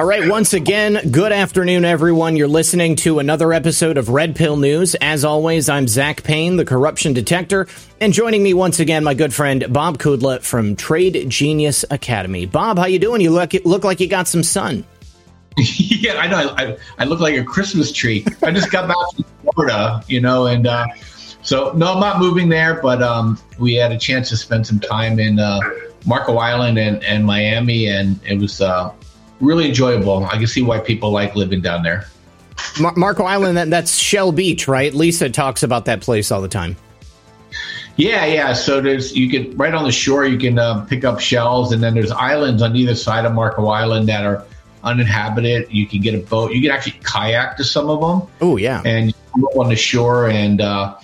All right, once again, good afternoon, everyone. You're listening to another episode of Red Pill News. As always, I'm Zak Paine, the corruption detector, and joining me once again, my good friend Bob Kudla from Trade Genius Academy. Bob, how you doing? You look look like you got some sun. yeah, I know. I, I, look like a Christmas tree. I just got back from Florida, you know, and uh, so no, I'm not moving there, but um, we had a chance to spend some time in uh, Marco Island and, and Miami, and it was uh, really enjoyable. I can see why people like living down there. Mar- Marco Island, that, that's Shell Beach, right? Lisa talks about that place all the time. Yeah, yeah. So there's you can right on the shore you can uh, pick up shells, and then there's islands on either side of Marco Island that are uninhabited. You can get a boat. You can actually kayak to some of them. Oh yeah, and you go on the shore and uh,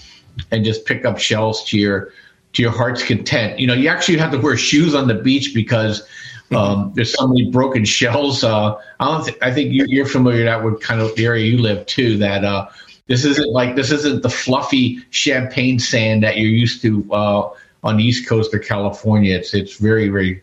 and just pick up shells to your to your heart's content. You know, you actually have to wear shoes on the beach because um, there's so many broken shells. Uh, I don't. Th- I think you, are familiar that with kind of the area you live too. That uh, this isn't like this isn't the fluffy champagne sand that you're used to uh, on the East Coast of California. It's it's very very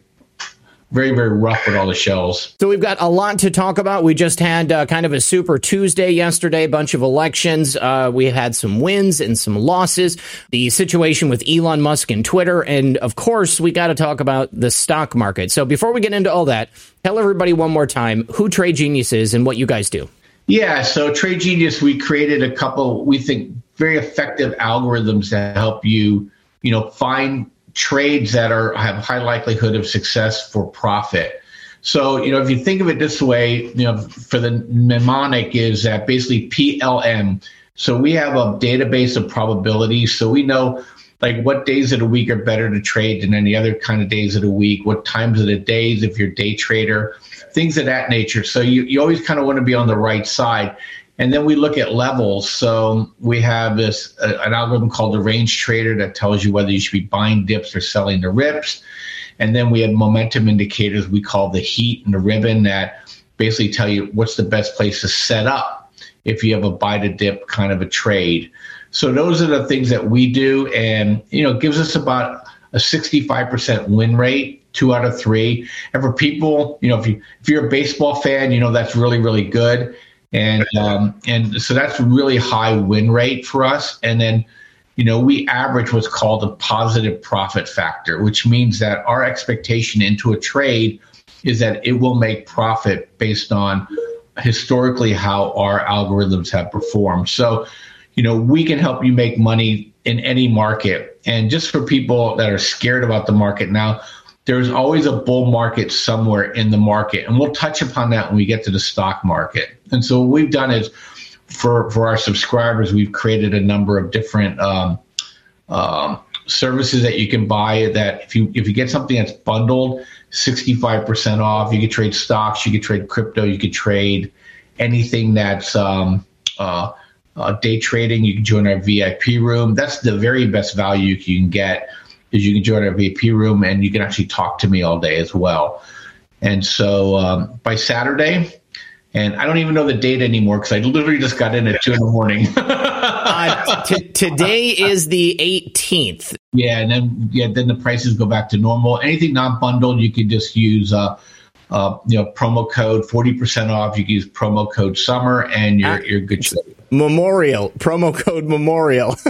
very very rough with all the shells. So we've got a lot to talk about. We just had uh, kind of a super Tuesday yesterday, a bunch of elections. Uh, we had some wins and some losses. The situation with Elon Musk and Twitter, and of course, we got to talk about the stock market. So before we get into all that, tell everybody one more time who Trade Genius is and what you guys do. Yeah, so Trade Genius, we created a couple, we think, very effective algorithms to help you, you know, find trades that are have high likelihood of success for profit. So, you know, if you think of it this way, you know, for the mnemonic is that basically PLM. So we have a database of probabilities. So we know like what days of the week are better to trade than any other kind of days of the week, what times of the days if you're a day trader, things of that nature. So you, you always kind of want to be on the right side. And then we look at levels. So we have this uh, an algorithm called the range trader that tells you whether you should be buying dips or selling the rips. And then we have momentum indicators we call the heat and the ribbon that basically tell you what's the best place to set up if you have a buy to dip kind of a trade. So those are the things that we do, and you know, gives us about a 65% win rate, two out of three. And for people, you know, if you if you're a baseball fan, you know that's really really good and um, and so that's really high win rate for us. And then, you know, we average what's called a positive profit factor, which means that our expectation into a trade is that it will make profit based on historically how our algorithms have performed. So, you know, we can help you make money in any market. And just for people that are scared about the market now, there's always a bull market somewhere in the market. And we'll touch upon that when we get to the stock market. And so what we've done is for, for our subscribers, we've created a number of different um, um, services that you can buy that if you if you get something that's bundled, 65% off, you can trade stocks, you can trade crypto, you can trade anything that's um, uh, uh, day trading. You can join our VIP room. That's the very best value you can get is you can join our VIP room and you can actually talk to me all day as well. And so um, by Saturday, and I don't even know the date anymore because I literally just got in at two in the morning. uh, t- today is the 18th. Yeah, and then yeah, then the prices go back to normal. Anything not bundled, you can just use uh, uh, you know promo code forty percent off. You can use promo code summer, and you're you're good. Memorial promo code Memorial.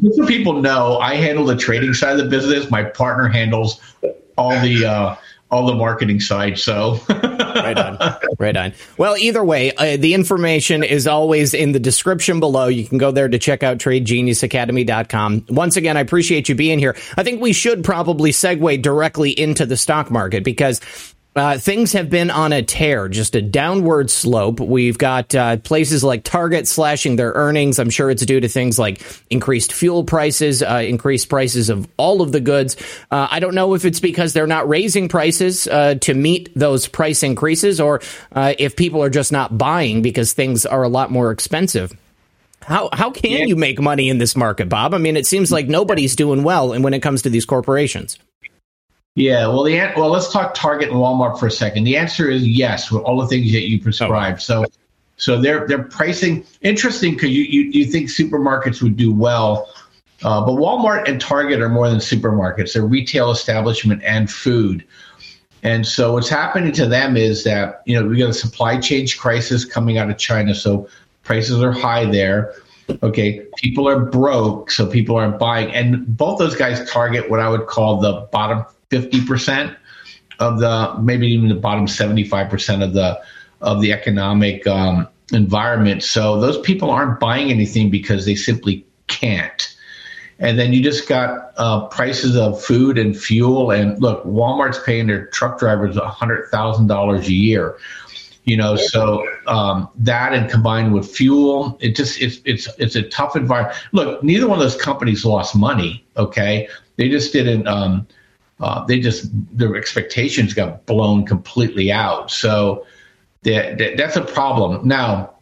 Just so people know, I handle the trading side of the business. My partner handles all the uh, all the marketing side. So right on, right on. Well, either way, uh, the information is always in the description below. You can go there to check out TradeGeniusAcademy.com. Once again, I appreciate you being here. I think we should probably segue directly into the stock market because uh, things have been on a tear, just a downward slope. We've got uh, places like Target slashing their earnings. I'm sure it's due to things like increased fuel prices, uh, increased prices of all of the goods. Uh, I don't know if it's because they're not raising prices uh, to meet those price increases or uh, if people are just not buying because things are a lot more expensive. How how can yeah. you make money in this market, Bob? I mean, it seems like nobody's doing well when it comes to these corporations. Yeah, well, the well, let's talk Target and Walmart for a second. The answer is yes, with all the things that you prescribe. Oh. So, so they're they're pricing interesting because you, you you think supermarkets would do well, uh, but Walmart and Target are more than supermarkets. They're retail establishment and food. And so what's happening to them is that, you know, we got a supply chain crisis coming out of China. So prices are high there. Okay. People are broke. So people aren't buying. And both those guys target what I would call the bottom 50% of the, maybe even the bottom 75% of the, of the economic um, environment. So those people aren't buying anything because they simply can't. And then you just got uh, prices of food and fuel. And look, Walmart's paying their truck drivers $100,000 a year. You know, so um, that and combined with fuel, it just it's it's it's a tough environment. Look, neither one of those companies lost money. Okay, they just didn't. Um, uh, they just their expectations got blown completely out. So that, that that's a problem. Now,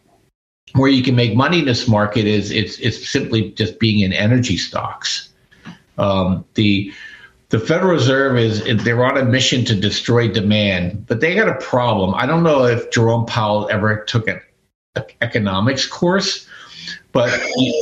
where you can make money in this market is it's it's simply just being in energy stocks. Um, the the Federal Reserve is they're on a mission to destroy demand, but they got a problem. I don't know if Jerome Powell ever took an economics course, but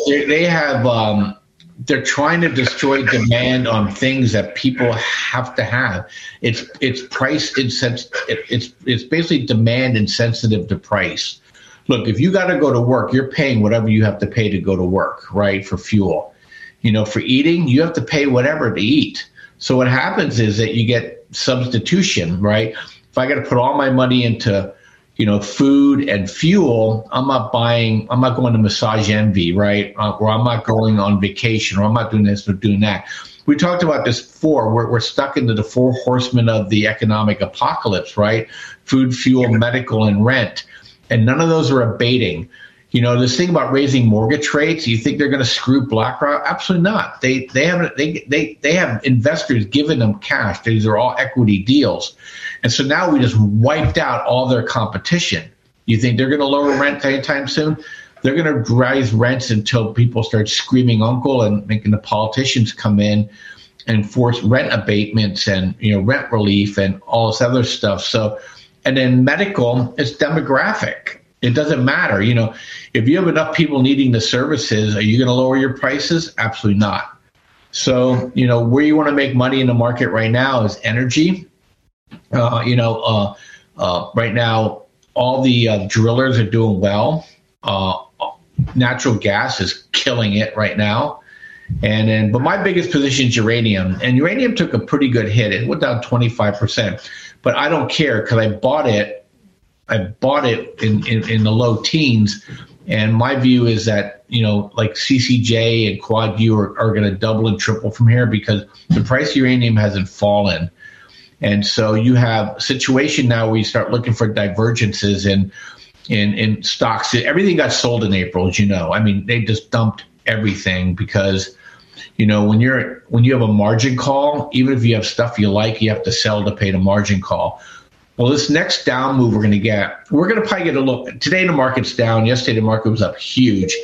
they have um, they're trying to destroy demand on things that people have to have. It's it's price insens- it's it's basically demand insensitive to price look, if you got to go to work, you're paying whatever you have to pay to go to work, right? For fuel. You know, for eating, you have to pay whatever to eat. So what happens is that you get substitution, right? If I got to put all my money into, you know, food and fuel, I'm not buying, I'm not going to massage envy, right? Uh, or I'm not going on vacation, or I'm not doing this or doing that. We talked about this before. We're, we're stuck into the four horsemen of the economic apocalypse, right? Food, fuel, medical, and rent and none of those are abating. You know, this thing about raising mortgage rates, you think they're going to screw BlackRock? Absolutely not. They they have they they they have investors giving them cash. These are all equity deals, and so now we just wiped out all their competition. You think they're going to lower rent anytime soon? They're going to raise rents until people start screaming uncle and making the politicians come in and force rent abatements and you know rent relief and all this other stuff. So and then medical, it's demographic. It doesn't matter. You know, if you have enough people needing the services, are you going to lower your prices? Absolutely not. So, you know, where you want to make money in the market right now is energy. Uh, you know, uh, uh, right now, all the uh, drillers are doing well. Natural gas is killing it right now. And then, but my biggest position is uranium, and uranium took a pretty good hit. It went down 25% but I don't care because I bought it. I bought it in, in, in, the low teens. And my view is that, you know, like CCJ and Quad U are, are going to double and triple from here because the price of uranium hasn't fallen. And so you have a situation now where you start looking for divergences in, in, in stocks. Everything got sold in April, as you know. I mean, they just dumped everything because you know when you're when you have a margin call even if you have stuff you like you have to sell to pay the margin call well this next down move we're going to get we're going to probably get a little today the market's down yesterday the market was up huge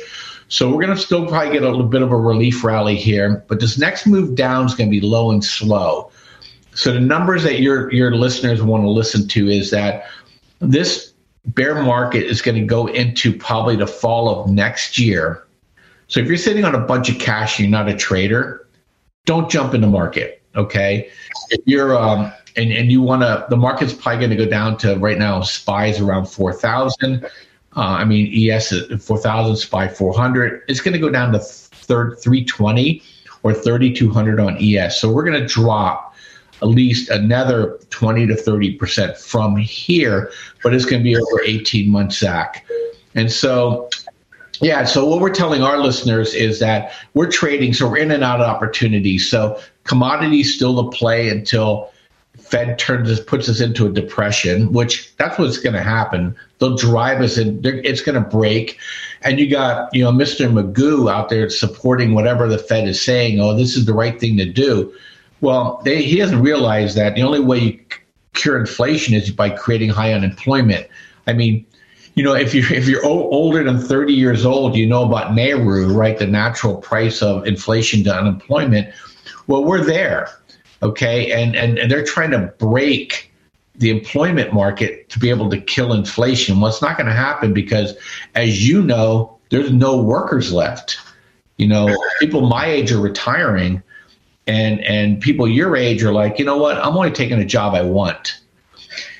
so we're going to still probably get a little bit of a relief rally here but this next move down is going to be low and slow so the numbers that your your listeners want to listen to is that this bear market is going to go into probably the fall of next year so if you're sitting on a bunch of cash, you're not a trader, don't jump in the market. Okay. If you're, um, and, and you want to, the market's probably going to go down to right now, spies around 4,000. Uh, I mean, ES is 4,000, SPY 400. It's going to go down to third 320 or 3,200 on ES. So we're going to drop at least another 20 to 30% from here, but it's going to be over 18 months, Zak. And so yeah. So what we're telling our listeners is that we're trading, so we're in and out of opportunities. So commodities still the play until Fed turns us, puts us into a depression, which that's what's going to happen. They'll drive us in. It's going to break, and you got you know Mr. Magoo out there supporting whatever the Fed is saying. Oh, this is the right thing to do. Well, they, he doesn't realize that the only way you cure inflation is by creating high unemployment. I mean, you know, if you're if you're older than 30 years old, you know about NAIRU, right? The natural price of inflation to unemployment. Well, we're there, okay, and and, and they're trying to break the employment market to be able to kill inflation. Well, it's not going to happen because, as you know, there's no workers left. You know, people my age are retiring, and and people your age are like, you know what? I'm only taking a job I want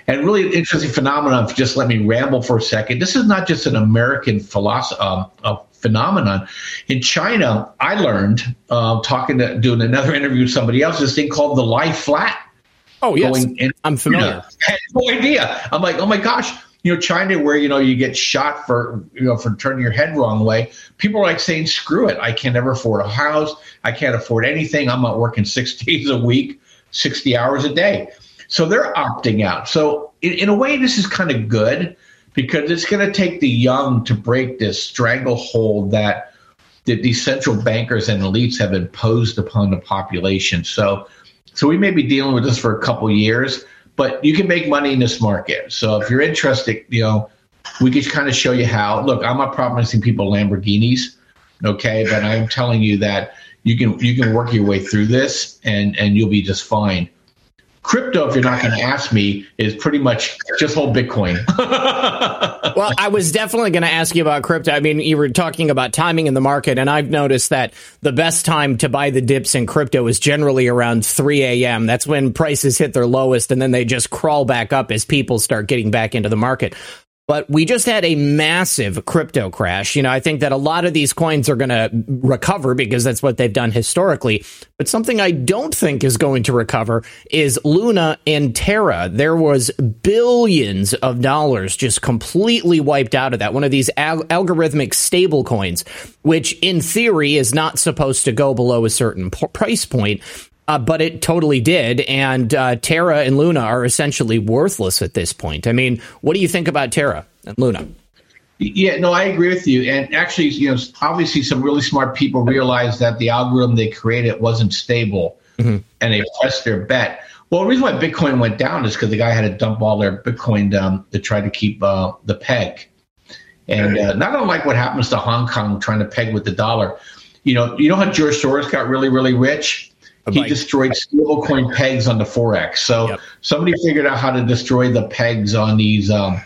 And really interesting phenomenon. If just let me ramble for a second. This is not just an American philosophy, um, uh, phenomenon. In China, I learned uh, talking to doing another interview with somebody else. This thing called the lie flat. Oh yes, in, I'm familiar. You know, I had no idea. I'm like, oh my gosh, you know, China where you know you get shot for you know for turning your head wrong way. People are like saying, screw it, I can never afford a house. I can't afford anything. I'm not working six days a week, sixty hours a day. So they're opting out. So in, in a way, this is kind of good because it's going to take the young to break this stranglehold that that these central bankers and elites have imposed upon the population. So, so we may be dealing with this for a couple years, but you can make money in this market. So if you're interested, you know, we can kind of show you how. Look, I'm not promising people Lamborghinis, okay, but I'm telling you that you can you can work your way through this and and you'll be just fine. Crypto, if you're not going to ask me, is pretty much just hold Bitcoin. well, I was definitely going to ask you about crypto. I mean, you were talking about timing in the market, and I've noticed that the best time to buy the dips in crypto is generally around 3 a.m. That's when prices hit their lowest, and then they just crawl back up as people start getting back into the market. But we just had a massive crypto crash. You know, I think that a lot of these coins are going to recover because that's what they've done historically. But something I don't think is going to recover is Luna and Terra. There was billions of dollars just completely wiped out of that. One of these al- algorithmic stable coins, which in theory is not supposed to go below a certain p- price point. Uh, but it totally did, and uh, Terra and Luna are essentially worthless at this point. I mean, what do you think about Terra and Luna? Yeah, no, I agree with you. And actually, you know, obviously, some really smart people realized that the algorithm they created wasn't stable, mm-hmm. and they pressed their bet. Well, the reason why Bitcoin went down is because the guy had to dump all their Bitcoin down to try to keep uh, the peg. And uh, not unlike what happens to Hong Kong trying to peg with the dollar. You know, you know how George Soros got really, really rich? He destroyed stablecoin pegs on the forex. So yep. somebody figured out how to destroy the pegs on these um,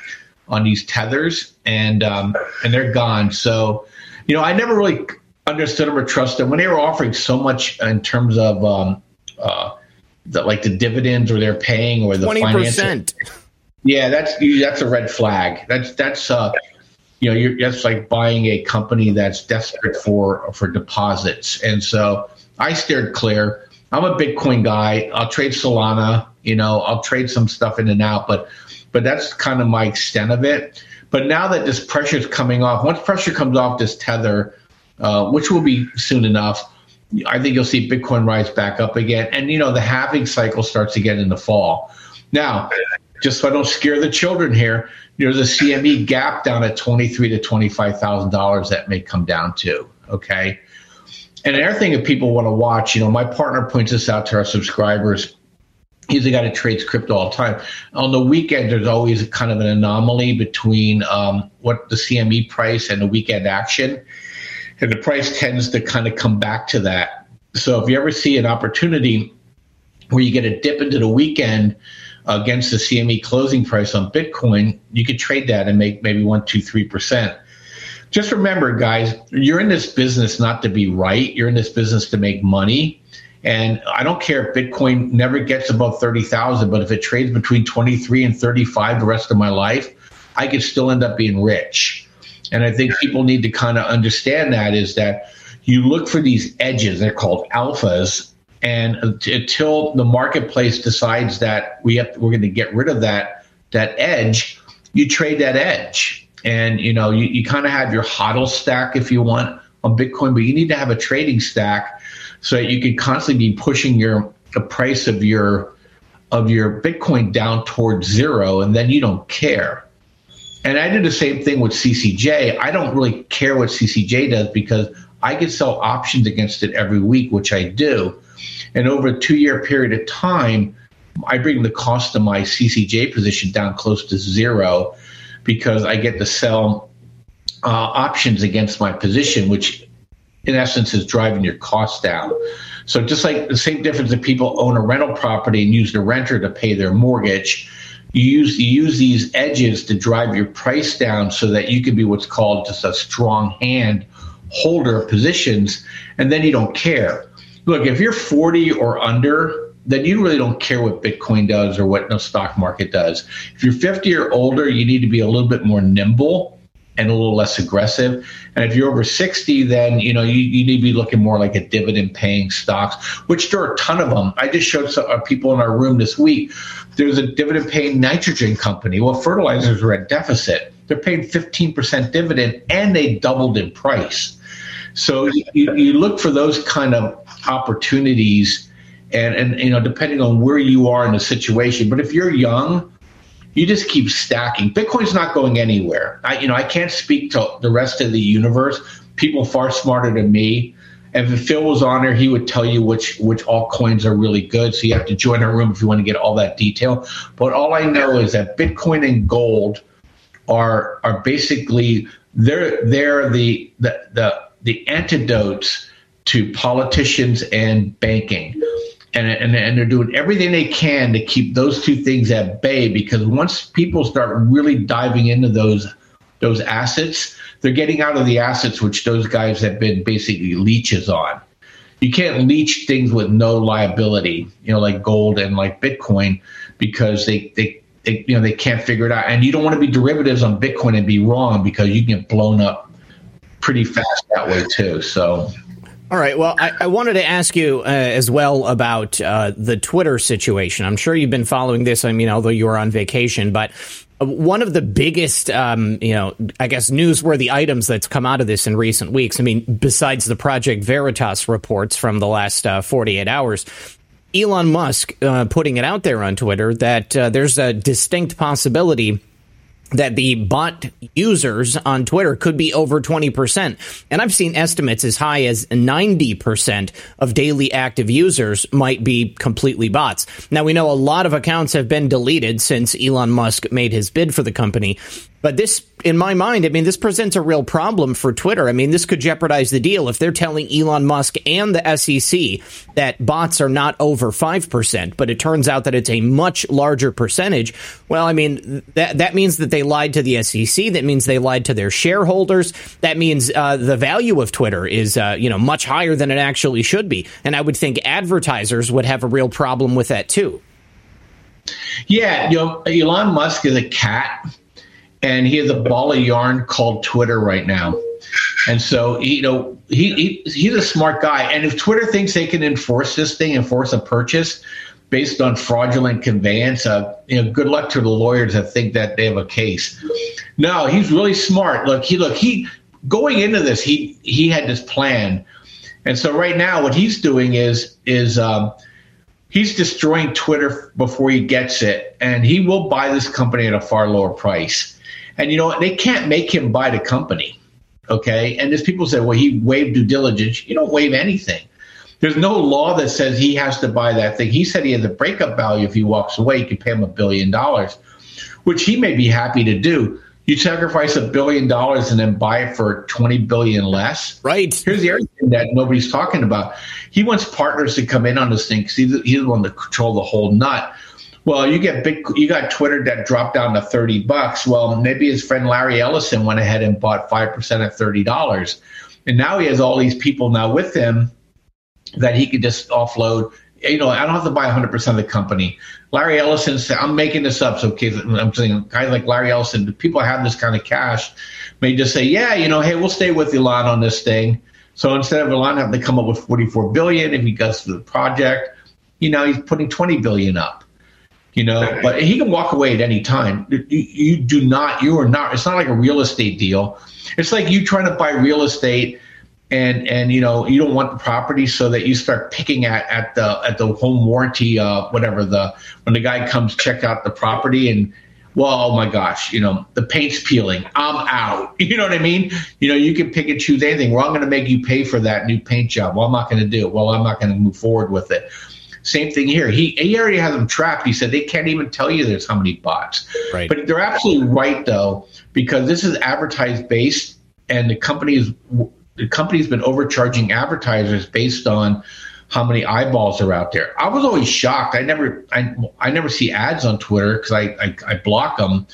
on these tethers, and um, and they're gone. So you know, I never really understood them or trusted them when they were offering so much in terms of um, uh, the, like the dividends or they're paying or the 20%. Yeah, that's that's a red flag. That's that's uh, you know, you're that's like buying a company that's desperate for for deposits, and so I steered clear. I'm a Bitcoin guy. I'll trade Solana. You know, I'll trade some stuff in and out, but but that's kind of my extent of it. But now that this pressure is coming off, once pressure comes off this tether, uh, which will be soon enough, I think you'll see Bitcoin rise back up again. And you know, the halving cycle starts again in the fall. Now, just so I don't scare the children here, there's a CME gap down at twenty three to twenty five thousand dollars that may come down to. Okay, and another thing that people want to watch, you know, my partner points this out to our subscribers. He's the guy that trades crypto all the time. On the weekend, there's always kind of an anomaly between um, what the CME price and the weekend action. And the price tends to kind of come back to that. So if you ever see an opportunity where you get a dip into the weekend against the CME closing price on Bitcoin, you could trade that and make maybe one, two, three percent just remember, guys, you're in this business not to be right. You're in this business to make money. And I don't care if Bitcoin never gets above 30,000, but if it trades between 23 and 35 the rest of my life, I could still end up being rich. And I think people need to kind of understand that is that you look for these edges, they're called alphas. And until the marketplace decides that we have, we're going to get rid of that, that edge, you trade that edge and you know, you, you kind of have your hodl stack if you want on Bitcoin, but you need to have a trading stack so that you can constantly be pushing your the price of your of your Bitcoin down towards zero, and then you don't care. And I did the same thing with CCJ. I don't really care what CCJ does because I can sell options against it every week, which I do. And over a two year period of time, I bring the cost of my CCJ position down close to zero because I get to sell uh, options against my position, which in essence is driving your costs down. So just like the same difference that people own a rental property and use the renter to pay their mortgage, you use you use these edges to drive your price down so that you can be what's called just a strong hand holder of positions, and then you don't care. Look, if you're 40 or under then you really don't care what Bitcoin does or what the stock market does. If you're 50 or older, you need to be a little bit more nimble and a little less aggressive. And if you're over 60, then you know you, you need to be looking more like a dividend paying stocks, which there are a ton of them. I just showed some uh, people in our room this week. There's a dividend paying nitrogen company. Well, fertilizers are at deficit. They're paying 15% dividend and they doubled in price. So you, you look for those kind of opportunities and, and you know depending on where you are in the situation. But if you're young, you just keep stacking. Bitcoin's not going anywhere. I, you know, I can't speak to the rest of the universe. People far smarter than me. And if Phil was on there, he would tell you which which altcoins are really good. So you have to join our room if you want to get all that detail. But all I know is that Bitcoin and gold are are basically they're they're the the the, the antidotes to politicians and banking and, and, and they're doing everything they can to keep those two things at bay because once people start really diving into those those assets, they're getting out of the assets which those guys have been basically leeches on. You can't leech things with no liability, you know, like gold and like Bitcoin, because they, they, they you know they can't figure it out. And you don't want to be derivatives on Bitcoin and be wrong because you can get blown up pretty fast that way too. So all right. Well, I, I wanted to ask you uh, as well about uh, the Twitter situation. I'm sure you've been following this. I mean, although you were on vacation, but one of the biggest, um, you know, I guess newsworthy items that's come out of this in recent weeks. I mean, besides the Project Veritas reports from the last uh, 48 hours, Elon Musk uh, putting it out there on Twitter that uh, there's a distinct possibility that the bot users on Twitter could be over 20%. And I've seen estimates as high as 90% of daily active users might be completely bots. Now, we know a lot of accounts have been deleted since Elon Musk made his bid for the company. But this, in my mind, I mean, this presents a real problem for Twitter. I mean, this could jeopardize the deal if they're telling Elon Musk and the SEC that bots are not over 5%, but it turns out that it's a much larger percentage. Well, I mean, that, that means that they lied to the SEC. That means they lied to their shareholders. That means uh, the value of Twitter is, uh, you know, much higher than it actually should be. And I would think advertisers would have a real problem with that too. Yeah, you know, Elon Musk is a cat and he has a ball of yarn called Twitter right now. And so, you know, he, he he's a smart guy. And if Twitter thinks they can enforce this thing, enforce a purchase based on fraudulent conveyance, uh, you know, good luck to the lawyers that think that they have a case. No, he's really smart. Look, he look he going into this, he he had this plan, and so right now, what he's doing is is um, he's destroying Twitter before he gets it, and he will buy this company at a far lower price. And you know, what? they can't make him buy the company. Okay. And there's people say, well, he waived due diligence. You don't waive anything. There's no law that says he has to buy that thing. He said he has a breakup value if he walks away. You can pay him a billion dollars, which he may be happy to do. You sacrifice a billion dollars and then buy it for 20 billion less. Right. Here's the other thing that nobody's talking about. He wants partners to come in on this thing because he's, he's the one to control the whole nut. Well, you get big, you got Twitter that dropped down to 30 bucks. Well, maybe his friend Larry Ellison went ahead and bought 5% at $30. And now he has all these people now with him that he could just offload. You know, I don't have to buy 100% of the company. Larry Ellison said, I'm making this up. So I'm saying guys like Larry Ellison, people have this kind of cash, may just say, yeah, you know, hey, we'll stay with Elon on this thing. So instead of Elon having to come up with 44 billion, if he goes through the project, you know, he's putting 20 billion up you know but he can walk away at any time. You, you, do not you are not it's not like a real estate deal. It's like you trying to buy real estate and and you know you don't want the property so that you start picking at at the at the home warranty uh whatever the when the guy comes check out the property and well oh my gosh you know the paint's peeling. I'm out. You know what i mean? You know you can pick and choose anything. Well i'm going to make you pay for that new paint job. Well i'm not going to do it. Well i'm not going to move forward with it same thing here. He he already has them trapped. He said they can't even tell you there's how many bots. Right. But they're absolutely right though, because this is advertised based, and the company the company's been overcharging advertisers based on how many eyeballs are out there. I was always shocked. I never I I never see ads on Twitter because I, I I block them.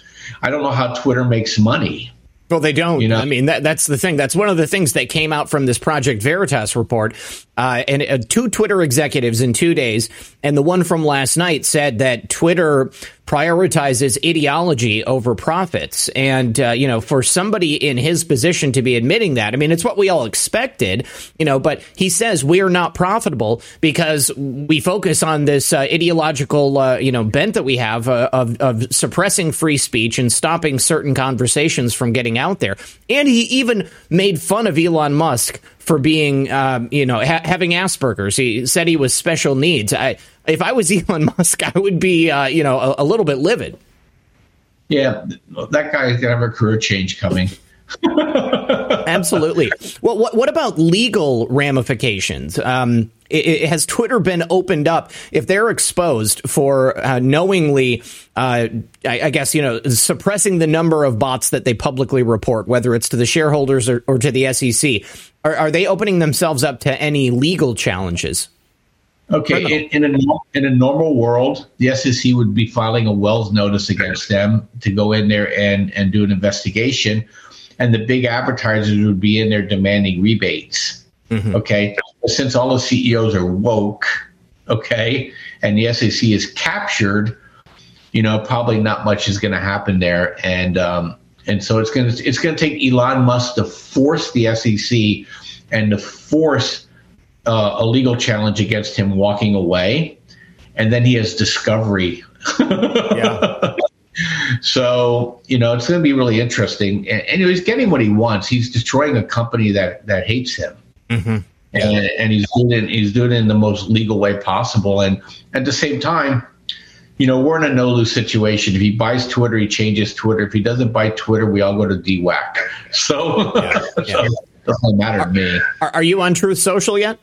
I don't know how Twitter makes money. Well, they don't. You know? I mean, that, that's the thing. That's one of the things that came out from this Project Veritas report. Uh, and uh, two Twitter executives in two days, and the one from last night said that Twitter prioritizes ideology over profits. And, uh, you know, for somebody in his position to be admitting that, I mean, it's what we all expected, you know, but he says we are not profitable because we focus on this uh, ideological, uh, you know, bent that we have uh, of, of suppressing free speech and stopping certain conversations from getting out there. And he even made fun of Elon Musk for being, um, you know, ha- having Asperger's. He said he was special needs. I, if I was Elon Musk, I would be, uh, you know, a, a, little bit livid. Yeah, that guy's gonna have a career change coming. Absolutely. Well, what, what about legal ramifications? Um, it, it, has Twitter been opened up if they're exposed for uh, knowingly, uh, I, I, guess you know, suppressing the number of bots that they publicly report, whether it's to the shareholders or, or to the SEC? Are, are they opening themselves up to any legal challenges? Okay, in, in, a in a normal world, the SEC would be filing a Wells notice against them to go in there and and do an investigation, and the big advertisers would be in there demanding rebates. Mm-hmm. Okay, since all the CEOs are woke, okay, and the SEC is captured, you know, probably not much is going to happen there, and um, and so it's going to it's going to take Elon Musk to force the SEC and to force uh, a legal challenge against him walking away, and then he has discovery. yeah. So you know it's going to be really interesting, and, and, he's getting what he wants. He's destroying a company that that hates him, mm-hmm. yeah. and, and he's doing it. He's doing it in the most legal way possible, and at the same time, you know, we're in a no lose situation. If he buys Twitter, he changes Twitter. If he doesn't buy Twitter, we all go to DWAC. So, yeah, yeah. so it doesn't matter to me. Are, are, you on Truth Social yet?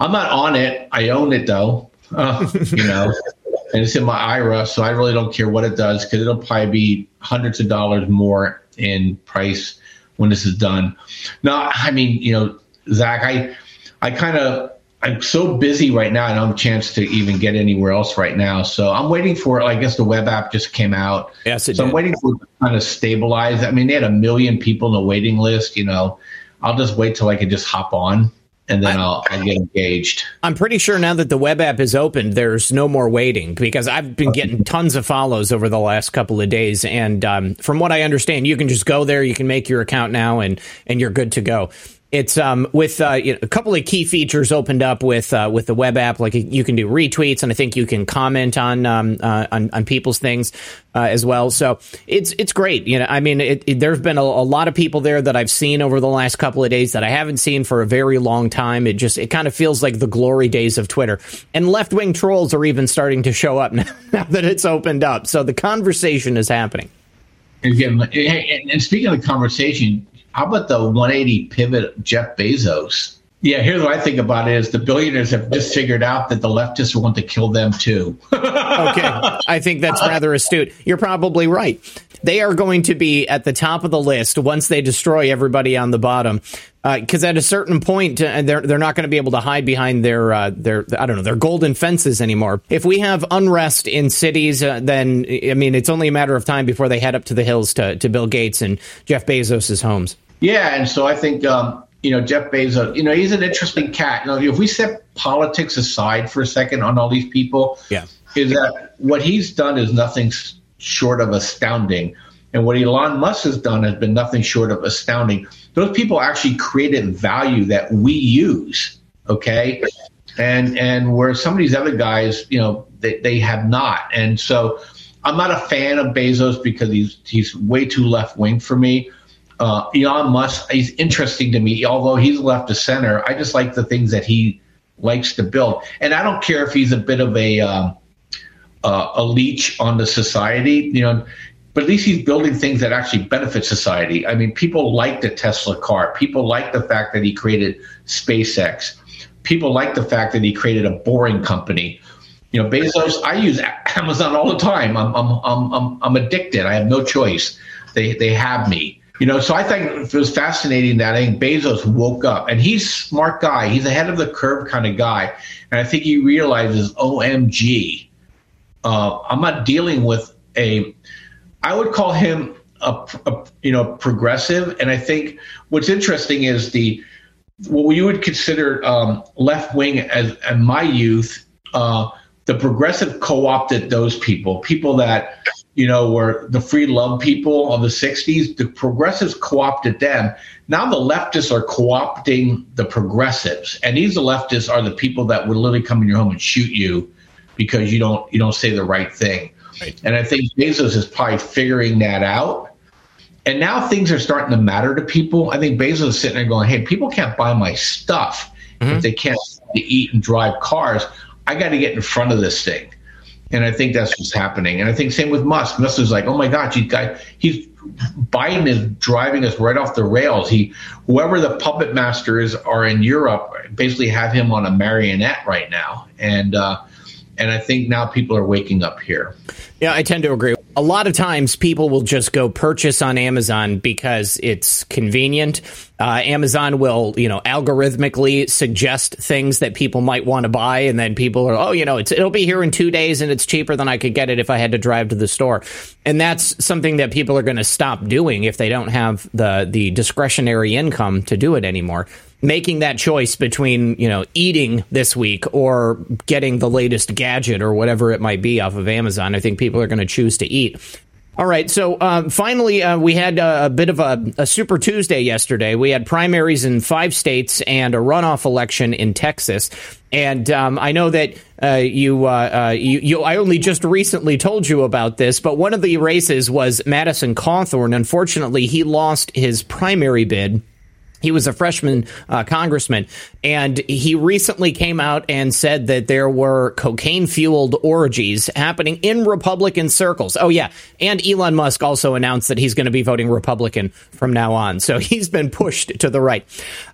I'm not on it. I own it though. Uh, you know, and it's in my IRA, so I really don't care what it does because it'll probably be hundreds of dollars more in price when this is done. Now, I mean, you know, Zak, I, I kind of I'm so busy right now. I don't have a chance to even get anywhere else right now. So I'm waiting for. I guess the web app just came out. Yes, it so did. I'm waiting for it to kind of stabilize. I mean, they had a million people in the waiting list. You know, I'll just wait till I can just hop on and then I'll, I'll, get engaged. I'm pretty sure now that the web app is open, there's no more waiting because I've been getting tons of follows over the last couple of days, and um, from what I understand, you can just go there, you can make your account now, and and you're good to go it's um, with uh, you know, a couple of key features opened up with uh, with the web app. Like you can do retweets, and I think you can comment on um, uh, on, on, people's things uh, as well. So it's it's great. You know, I mean, it, it, there's been a, a, lot of people there that I've seen over the last couple of days that I haven't seen for a very long time. It just it kind of feels like the glory days of Twitter. And left wing trolls are even starting to show up now, now that it's opened up. So the conversation is happening. And, and speaking of the conversation, how about the 180 pivot Jeff Bezos? Yeah, here's what I think about it is the billionaires have just figured out that the leftists want to kill them too. okay. I think that's rather astute. You're probably right. They are going to be at the top of the list once they destroy everybody on the bottom. Because uh, at a certain point, uh, they're they're not going to be able to hide behind their uh, their I don't know their golden fences anymore. If we have unrest in cities, uh, then I mean it's only a matter of time before they head up to the hills to to Bill Gates and Jeff Bezos's homes. Yeah, and so I think um, you know Jeff Bezos. You know, he's an interesting cat. You know, if we set politics aside for a second on all these people, yeah, is that what he's done is nothing short of astounding, and what Elon Musk has done has been nothing short of astounding. Those people actually created value that we use. Okay. And and where some of these other guys, you know, they, they have not. And so I'm not a fan of Bezos because he's he's way too left wing for me uh, Elon Musk is interesting to me, although he's left to center. I just like the things that he likes to build, and I don't care if he's a bit of a um, uh, a leech on the society, you know. But at least he's building things that actually benefit society. I mean, people like the Tesla car. People like the fact that he created SpaceX. People like the fact that he created a boring company. You know, Bezos. I use Amazon all the time. I'm I'm I'm I'm, I'm addicted. I have no choice. They they have me. You know, so I think it was fascinating that I think Bezos woke up and he's smart guy. He's ahead of the curve kind of guy. And I think he realizes, OMG, uh, I'm not dealing with a, I would call him a, a, you know progressive, and I think what's interesting is the what we would consider um, left wing as in my youth. Uh, the progressive co-opted those people, people that you know were the free love people of the '60s. The progressives co-opted them. Now the leftists are co-opting the progressives, and these leftists are the people that would literally come in your home and shoot you because you don't you don't say the right thing. Right. And I think Bezos is probably figuring that out. And now things are starting to matter to people. I think Bezos is sitting there going, "Hey, people can't buy my stuff mm-hmm. if they can't eat and drive cars. I got to get in front of this thing." And I think that's what's happening. And I think same with Musk. Musk is like, "Oh my God, he's Biden is driving us right off the rails. He, whoever the puppet masters are in Europe, basically have him on a marionette right now." And uh, and I think now people are waking up here. Yeah, I tend to agree. A lot of times people will just go purchase on Amazon because it's convenient. Uh, Amazon will, you know, algorithmically suggest things that people might want to buy, and then people are, oh, you know, it's it'll be here in two days, and it's cheaper than I could get it if I had to drive to the store. And that's something that people are going to stop doing if they don't have the the discretionary income to do it anymore making that choice between you know eating this week or getting the latest gadget or whatever it might be off of Amazon. I think people are going to choose to eat. All right, so um, finally, uh, we had a, a bit of a, a, Super Tuesday yesterday. We had primaries in five states and a runoff election in Texas. And um, I know that uh, you, uh, uh you, you, I only just recently told you about this, but one of the races was Madison Cawthorn. Unfortunately, he lost his primary bid he was a freshman uh, congressman, and he recently came out and said that there were cocaine fueled orgies happening in Republican circles. Oh, yeah. And Elon Musk also announced that he's going to be voting Republican from now on. So he's been pushed to the right.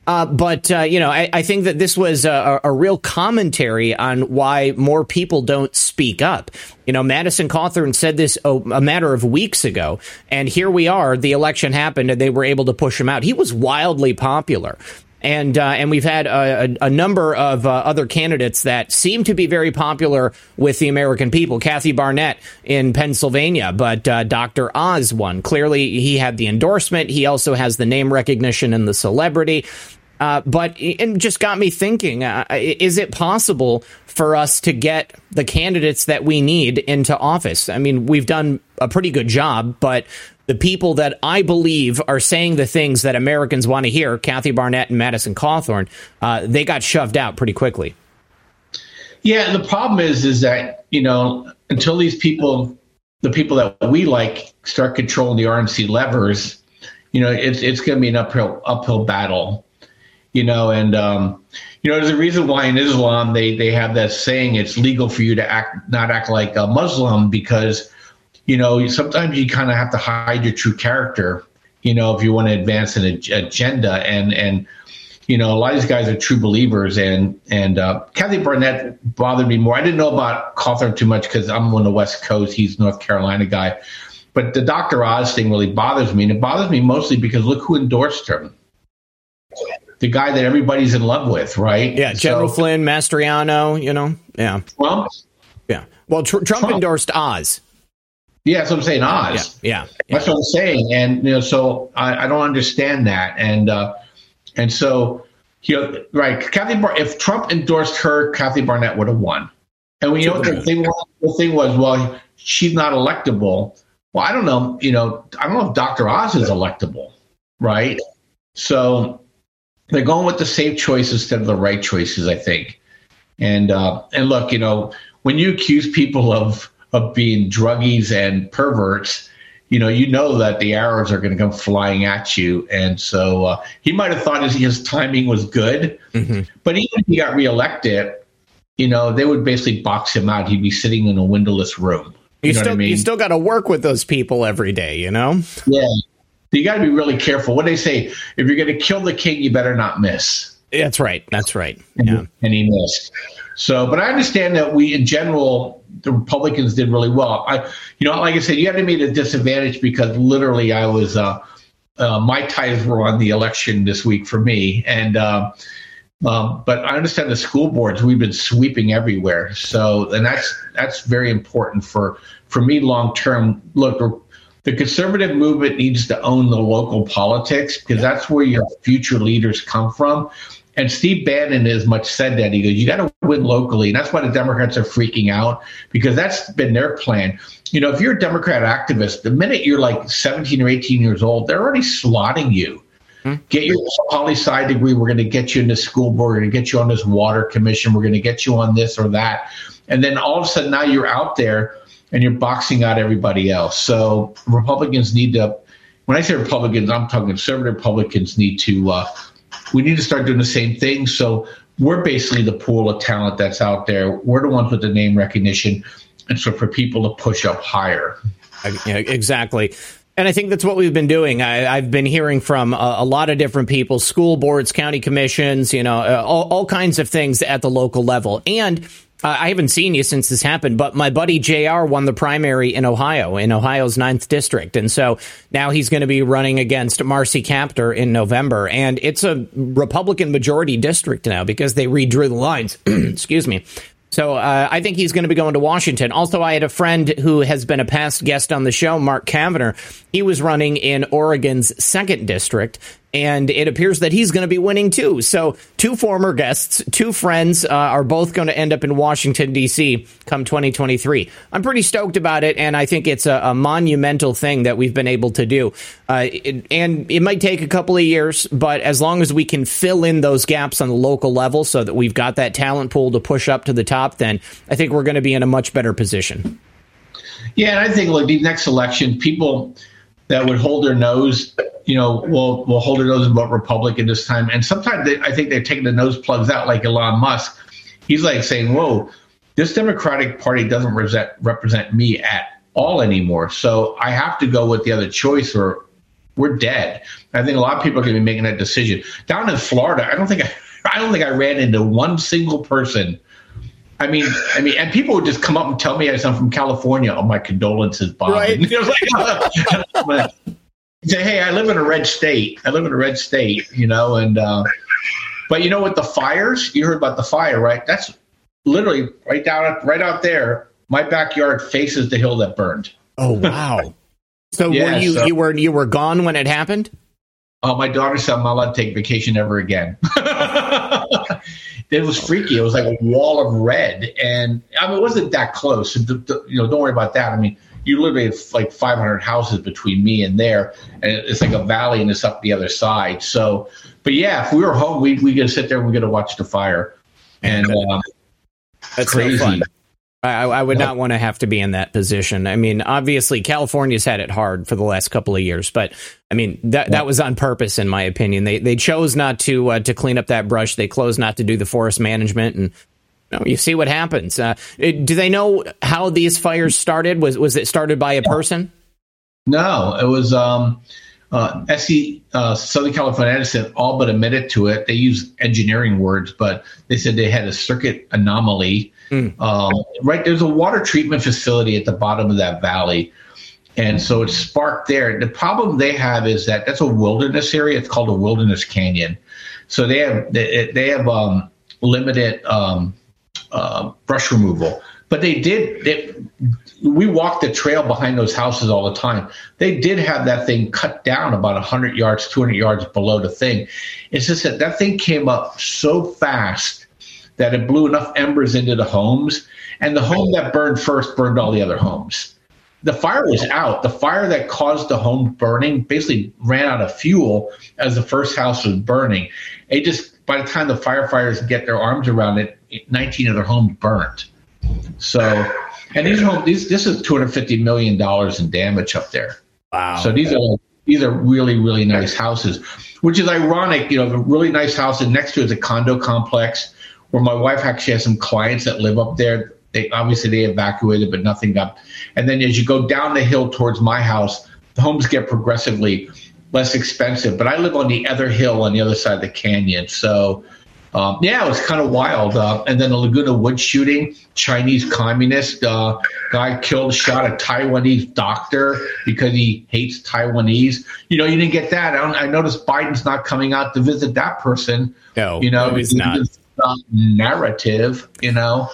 Uh, but, uh, you know, I, I, think that this was a, a real commentary on why more people don't speak up. You know, Madison Cawthorn said this a, a, matter of weeks ago, and here we are. The election happened, and they were able to push him out. He was wildly popular. And uh, and we've had a, a number of uh, other candidates that seem to be very popular with the American people. Kathy Barnette in Pennsylvania, but uh, Dr. Oz won. Clearly, he had the endorsement. He also has the name recognition and the celebrity. Uh, but it just got me thinking: uh, Is it possible for us to get the candidates that we need into office? I mean, we've done a pretty good job, but the people that I believe are saying the things that Americans want to hear, Kathy Barnette and Madison Cawthorn, uh, they got shoved out pretty quickly. Yeah, the problem is, is that you know until these people, the people that we like, start controlling the RNC levers, you know, it's it's going to be an uphill uphill battle you know, and um, you know, there's a reason why in Islam they they have that saying it's legal for you to act not act like a Muslim because you know sometimes you kind of have to hide your true character, you know, if you want to advance an agenda and and you know a lot of these guys are true believers and and uh, Kathy Barnette bothered me more. I didn't know about Cawthorn too much because I'm on the West Coast. He's North Carolina guy. But the Dr. Oz thing really bothers me, and it bothers me mostly because look who endorsed him the guy that everybody's in love with, right? Yeah, General so, Flynn, Mastriano, you know, yeah. Trump? Yeah. Well, tr- Trump, Trump, endorsed Oz. Yeah, that's what I'm saying, Oz. Yeah, yeah. That's what I'm saying. And, you know, so I, I don't understand that. And, uh, and so, you know, right, Kathy Bar- if Trump endorsed her, Kathy Barnette would have won. And we you know the thing was, the thing was, well, she's not electable. Well, I don't know, you know, I don't know if Dr. Oz is electable, right? So they're going with the safe choice instead of the right choices, I think. And uh, and look, you know, when you accuse people of of being druggies and perverts, you know, you know that the arrows are going to come flying at you. And so uh, he might have thought his, his timing was good, mm-hmm. but even if he got reelected, you know, they would basically box him out. He'd be sitting in a windowless room. You, you know still, I mean? you still got to work with those people every day, you know? Yeah you got to be really careful. What they say, if you're going to kill the king, you better not miss. That's right. That's right. And, yeah. and he missed. So, but I understand that we, in general, the Republicans did really well. I, you know, like I said, you had to be at a disadvantage because literally I was, uh, uh, my ties were on the election this week for me. And, uh, um, but I understand the school boards, we've been sweeping everywhere. So, and that's, that's very important for, for me long term. Look, the conservative movement needs to own the local politics because that's where your future leaders come from. And Steve Bannon has much said that. He goes, You got to win locally. And that's why the Democrats are freaking out because that's been their plan. You know, if you're a Democrat activist, the minute you're like 17 or 18 years old, they're already slotting you. Hmm. Get your poli sci degree. We're going to get you in the school board. We're going to get you on this water commission. We're going to get you on this or that. And then all of a sudden now you're out there and you're boxing out everybody else. So Republicans need to, when I say Republicans, I'm talking conservative Republicans need to, uh, we need to start doing the same thing. So we're basically the pool of talent that's out there. We're the ones with the name recognition. And so for people to push up higher. Yeah, exactly. And I think that's what we've been doing. I, have been hearing from a, a, lot of different people, school boards, county commissions, you know, uh, all, all kinds of things at the local level. And uh, I haven't seen you since this happened, but my buddy JR won the primary in Ohio, in Ohio's ninth district. And so now he's going to be running against Marcy Kaptur in November. And it's a Republican majority district now because they redrew the lines. Excuse me. So uh, I think he's going to be going to Washington. Also, I had a friend who has been a past guest on the show, Mark Kavanagh. He was running in Oregon's second district, and it appears that he's going to be winning too. So, two former guests, two friends, uh, are both going to end up in Washington D.C. come 2023. I'm pretty stoked about it, and I think it's a, a monumental thing that we've been able to do. Uh, it, and it might take a couple of years, but as long as we can fill in those gaps on the local level, so that we've got that talent pool to push up to the top, then I think we're going to be in a much better position. Yeah, and I think like the next election, people that would hold their nose, you know, we'll we'll hold our nose and vote Republican this time. And sometimes they, I think they're taking the nose plugs out, like Elon Musk. He's like saying, "Whoa, this Democratic Party doesn't represent represent me at all anymore. So I have to go with the other choice, or we're dead." I think a lot of people are going to be making that decision. Down in Florida, I don't think I, I don't think I ran into one single person I mean, I mean, and people would just come up and tell me I'm from California. Oh, my condolences, Bob. Right. say, hey, I live in a red state. I live in a red state, you know, and uh, but you know what? The fires you heard about the fire, right? That's literally right down, right out there. My backyard faces the hill that burned. Oh wow! So yeah, were you so, you were you were gone when it happened? Oh, my daughter said I'm not allowed to take vacation ever again. it was freaky. It was like a wall of red, and I mean, it wasn't that close. You know, don't worry about that. I mean, you literally have like 500 houses between me and there, and it's like a valley, and it's up the other side. So, but yeah, if we were home, we we gonna sit there and we gonna watch the fire, and um, that's crazy. So fun. I, I would not want to have to be in that position. I mean, obviously, California's had it hard for the last couple of years, but I mean that that was on purpose, in my opinion. They they chose not to uh, to clean up that brush. They chose not to do the forest management, and you, see what happens. Uh, do they know how these fires started? Was was it started by a person? No, it was um, uh, SE uh, Southern California Edison all but admitted to it. They use engineering words, but they said they had a circuit anomaly Mm. Um, right, there's a water treatment facility at the bottom of that valley. And so it sparked there. The problem they have is that that's a wilderness area. It's called a wilderness canyon. So they have they, they have um, limited um, uh, brush removal. But they did. They, we walked the trail behind those houses all the time. They did have that thing cut down about 100 yards, 200 yards below the thing. It's just that that thing came up so fast that it blew enough embers into the homes, and the home that burned first burned all the other homes. The fire was out. The fire that caused the home burning basically ran out of fuel as the first house was burning. It just by the time the firefighters get their arms around it, 19 of their homes burned. So, and these homes, these this is 250 million dollars in damage up there. Wow. So these are these are really really nice houses, which is ironic. You know, the really nice house, and next to it is a condo complex where my wife actually has some clients that live up there. They obviously they evacuated, but nothing got. And then as you go down the hill towards my house, the homes get progressively less expensive. But I live on the other hill on the other side of the canyon, so. Um, yeah, it was kind of wild. Uh, and then the Laguna Woods shooting, Chinese communist uh, guy killed, shot a Taiwanese doctor because he hates Taiwanese. You know, you didn't get that. I, I noticed Biden's not coming out to visit that person. No, you know, he's not narrative, you know.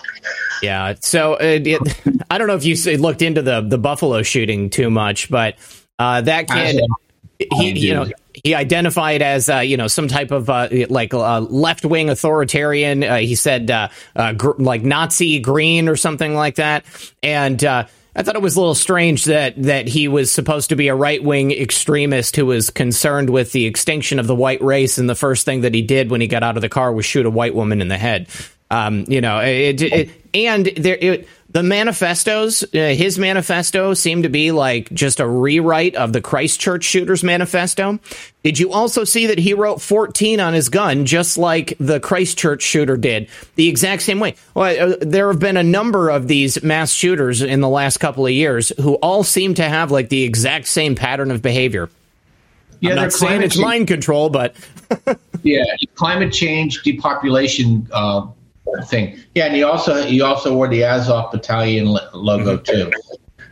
Yeah. So uh, it, I don't know if you looked into the the Buffalo shooting too much, but Uh, that kid, he, you know, he identified as uh, you know some type of uh, like uh, left wing authoritarian. Uh, he said uh, uh, gr- like Nazi green or something like that, and. I thought it was a little strange that that he was supposed to be a right wing extremist who was concerned with the extinction of the white race, and the first thing that he did when he got out of the car was shoot a white woman in the head. Um, you know, it, it, and there, it, the manifestos, uh, his manifesto seemed to be like just a rewrite of the Christchurch shooters manifesto. Did you also see that he wrote 14 on his gun, just like the Christchurch shooter did, the exact same way? Well, uh, there have been a number of these mass shooters in the last couple of years who all seem to have like the exact same pattern of behavior. Yeah, I'm not saying it's change. mind control, but yeah, climate change, depopulation, uh, thing. Yeah, and he also he also wore the Azov Battalion logo mm-hmm. too.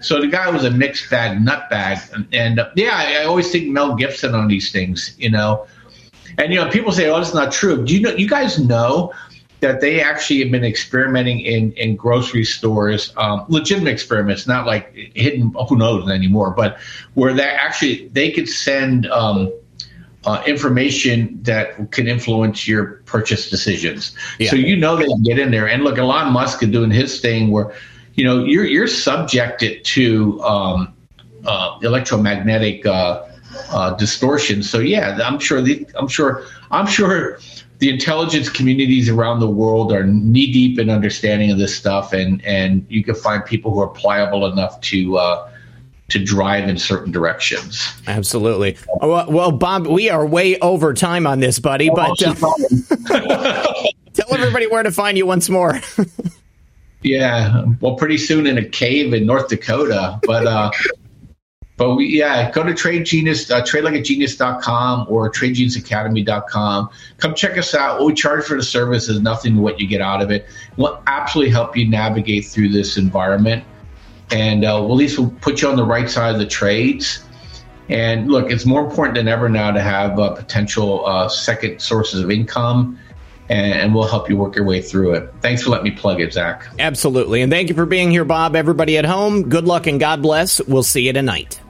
So the guy was a mixed bag, nut bag, and, and uh, yeah, I, I, always think Mel Gibson on these things, you know. And you know, people say, "Oh, that's not true." Do you know? You guys know that they actually have been experimenting in in grocery stores, um, legitimate experiments, not like hidden. Who knows anymore? But where they actually they could send. Um, uh, information that can influence your purchase decisions. Yeah. So you know they can get in there. And look, Elon Musk is doing his thing where, you know, you're you're subjected to um, uh, electromagnetic uh, uh distortion. So yeah, I'm sure the I'm sure I'm sure the intelligence communities around the world are knee deep in understanding of this stuff, and and you can find people who are pliable enough to uh, to drive in certain directions. Absolutely. Well, well, Bob, we are way over time on this, buddy. Oh, but uh, tell everybody where to find you once more. yeah, well, pretty soon in a cave in North Dakota, but. uh but we, yeah, go to Trade Genius, uh, tradelikeagenius.com or tradegeniusacademy.com. Come check us out. What we charge for the service is nothing to what you get out of it. We'll absolutely help you navigate through this environment and uh, we'll at least we'll put you on the right side of the trades. And look, it's more important than ever now to have uh, potential uh, second sources of income, and, and, we'll help you work your way through it. Thanks for letting me plug it, Zak. Absolutely. And thank you for being here, Bob. Everybody at home, good luck and God bless. We'll see you tonight.